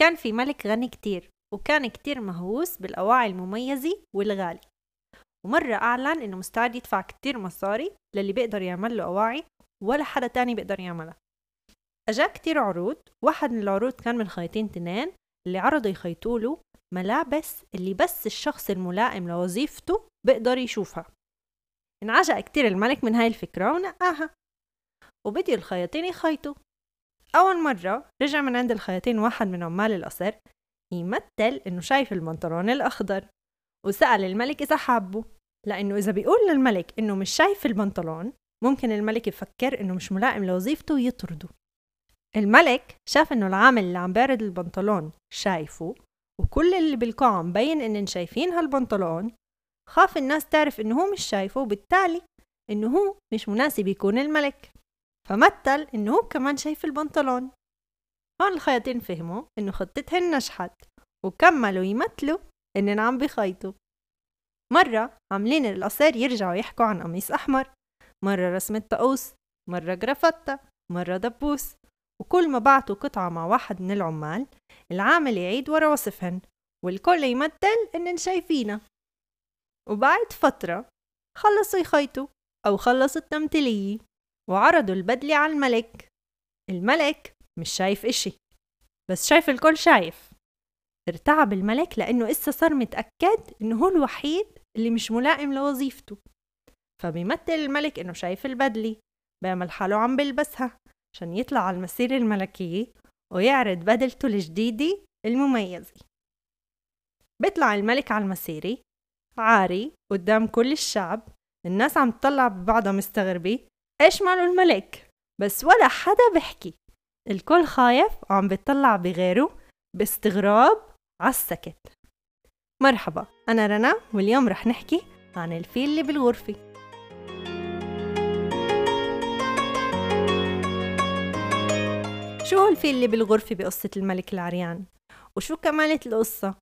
كان في ملك غني كتير وكان كتير مهووس بالأواعي المميزة والغالي. ومرة أعلن إنه مستعد يدفع كتير مصاري للي بيقدر يعمل له أواعي ولا حدا تاني بيقدر يعملها. أجا كتير عروض واحد من العروض كان من خيطين تنين اللي عرضوا يخيطوله ملابس اللي بس الشخص الملائم لوظيفته بيقدر يشوفها. انعجق كتير الملك من هاي الفكرة ونقاها وبدي الخياطين يخيطوا. أول مرة رجع من عند الخياطين واحد من عمال القصر يمثل إنه شايف البنطلون الأخضر وسأل الملك إذا حابه. لأنه إذا بيقول للملك إنه مش شايف البنطلون ممكن الملك يفكر إنه مش ملائم لوظيفته ويطرده الملك شاف إنه العامل اللي عم بارد البنطلون شايفه وكل اللي بالقاعة مبين إنن شايفين هالبنطلون. خاف الناس تعرف إنه هو مش شايفه وبالتالي إنه هو مش مناسب يكون الملك. فمثل إنه هو كمان شايف البنطلون. هون الخياطين فهموا إنه خطتهن نجحت وكملوا يمثلوا إنن عم بخيطوا. مرة عاملين القصير يرجعوا يحكوا عن قميص أحمر مرة رسمة طقوس مرة جرافتة مرة دبوس. وكل ما بعتوا قطعة مع واحد من العمال العامل يعيد ورا وصفهن والكل يمثل إنن شايفينها وبعد فترة خلصوا يخيطوا أو خلصوا التمثيلية. وعرضوا البدلة على الملك. الملك مش شايف إشي بس شايف الكل شايف. ارتعب الملك لأنه إسا صار متأكد إنه هو الوحيد اللي مش ملائم لوظيفته. فبيمثل الملك إنه شايف البدلة بيعمل حاله عم بيلبسها عشان يطلع على المسيرة الملكية ويعرض بدلته الجديدة المميزة. بيطلع الملك على المسيرة عاري قدام كل الشعب الناس عم تطلع ببعضها مستغربة. إيش ماله الملك؟ بس ولا حدا بحكي الكل خايف وعم بيطلع بغيره باستغراب عالسكت. مرحبا أنا رنا واليوم رح نحكي عن الفيل اللي بالغرفة. شو هو الفيل اللي بالغرفة بقصة الملك العريان؟ وشو كمالة القصة؟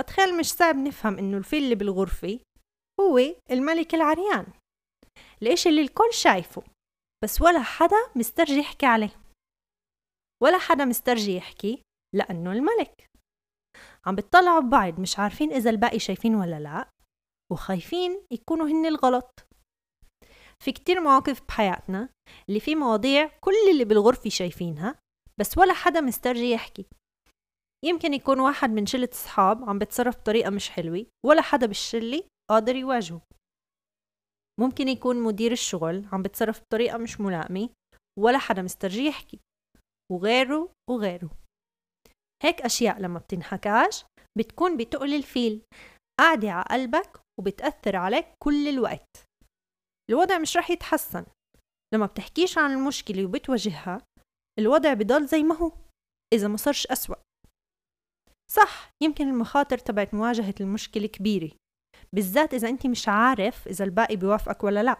بتخيل مش صعب نفهم إنه الفيل اللي بالغرفة هو الملك العريان. الإشي اللي الكل شايفه؟ بس ولا حدا مسترجي يحكي عليه. ولا حدا مسترجي يحكي لأنه الملك. عم بيطلعوا ببعض مش عارفين إذا الباقي شايفين ولا لا وخايفين يكونوا هن الغلط. في كتير مواقف بحياتنا اللي في مواضيع كل اللي بالغرفة شايفينها بس ولا حدا مسترجي يحكي. يمكن يكون واحد من شلة صحاب عم بتصرف بطريقة مش حلوة ولا حدا بالشلة قادر يواجهه. ممكن يكون مدير الشغل عم بتصرف بطريقة مش ملائمة ولا حدا مسترجي يحكي وغيره وغيره. هيك أشياء لما بتنحكاش بتكون بتقل الفيل قاعدة على قلبك وبتأثر عليك كل الوقت. الوضع مش رح يتحسن. لما بتحكيش عن المشكلة وبتواجهها الوضع بضل زي ما هو إذا ما صارش أسوأ. صح يمكن المخاطر تبعت مواجهة المشكلة كبيرة. بالذات إذا أنت مش عارف إذا الباقي بيوافقك ولا لأ.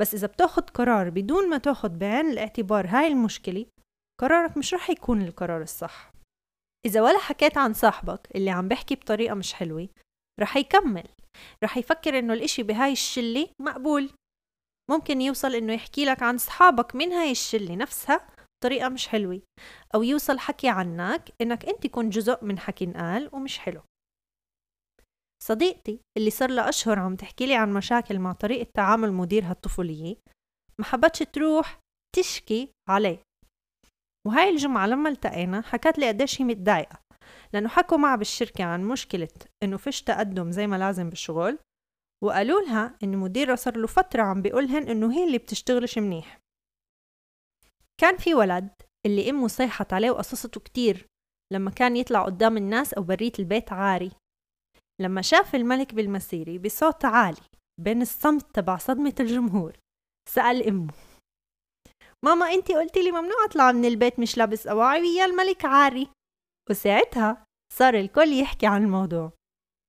بس إذا بتاخد قرار بدون ما تاخد بعين الاعتبار هاي المشكلة قرارك مش رح يكون القرار الصح. إذا ولا حكيت عن صاحبك اللي عم بحكي بطريقة مش حلوة رح يكمل. رح يفكر إنه الإشي بهاي الشلة مقبول. ممكن يوصل إنه يحكي لك عن صحابك من هاي الشلة نفسها بطريقة مش حلوة أو يوصل حكي عنك إنك أنت كنت جزء من حكي إنقال ومش حلو. صديقتي اللي صار لها أشهر عم تحكي لي عن مشاكل مع طريقة تعامل مديرها الطفولية ما حبتش تروح تشكي عليه. وهاي الجمعة لما التقينا حكت لي قديش هي متضايقة لأنه حكوا معها بالشركة عن مشكلة إنه فيش تقدم زي ما لازم بالشغل وقالوا لها إن مديرها صار له فترة عم بيقولهن إنه هي اللي بتشتغلش منيح. كان في ولد اللي أمه صيحت عليه وقصصته كتير لما كان يطلع قدام الناس أو برية البيت عاري. لما شاف الملك بالمسيرة بصوت عالي بين الصمت تبع صدمة الجمهور سأل أمه ماما انت قلتي لي ممنوع أطلع من البيت مش لابس أواعي ويا الملك عاري. وساعتها صار الكل يحكي عن الموضوع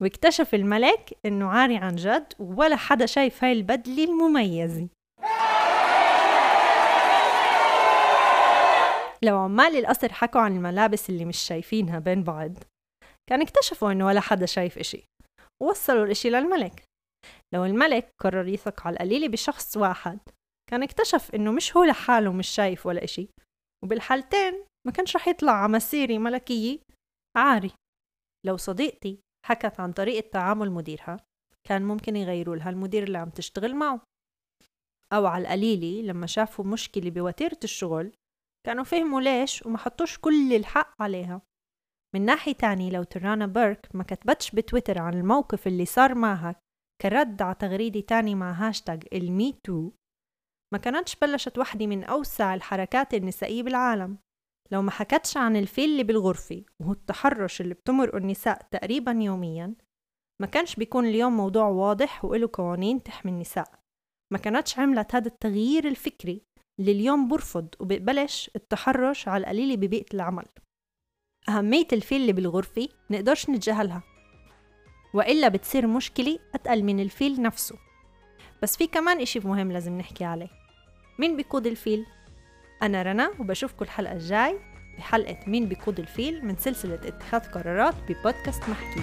واكتشف الملك إنه عاري عن جد ولا حدا شايف هاي البدلة المميزة. لو عمال القصر حكوا عن الملابس اللي مش شايفينها بين بعض كان اكتشفوا إنه ولا حدا شايف إشي ووصلوا الإشي للملك. لو الملك قرر يثق على القليلة بشخص واحد كان اكتشف إنه مش هو لحاله مش شايف ولا إشي. وبالحالتين ما كانش رح يطلع على مسيرة ملكية عاري. لو صديقتي حكت عن طريقة تعامل مديرها كان ممكن يغيروا لها المدير اللي عم تشتغل معه. أو على القليلة لما شافوا مشكلة بوتيرة الشغل كانوا فهموا ليش وما حطوش كل الحق عليها. من ناحية تانية لو ترانا بيرك ما كتبتش بتويتر عن الموقف اللي صار معها كرد على تغريدة تاني مع هاشتاج ال Me Too ما كانتش بلشت وحدة من أوسع الحركات النسائية بالعالم. لو ما حكتش عن الفيل اللي بالغرفة وهو التحرش اللي بتمرقه النساء تقريبا يوميا ما كانش بيكون اليوم موضوع واضح وإله قوانين تحمي النساء. ما كانتش عملت هذا التغيير الفكري اللي اليوم برفض وبقبلش التحرش على القليلة ببيئة العمل. أهمية الفيل اللي بالغرفة نقدرش نتجاهلها وإلا بتصير مشكلة أتقل من الفيل نفسه. بس في كمان إشي مهم لازم نحكي عليه. مين بيقود الفيل؟ أنا رنا وبشوفكم الحلقة الجاي بحلقة مين بيقود الفيل من سلسلة اتخاذ قرارات ببودكاست محكي.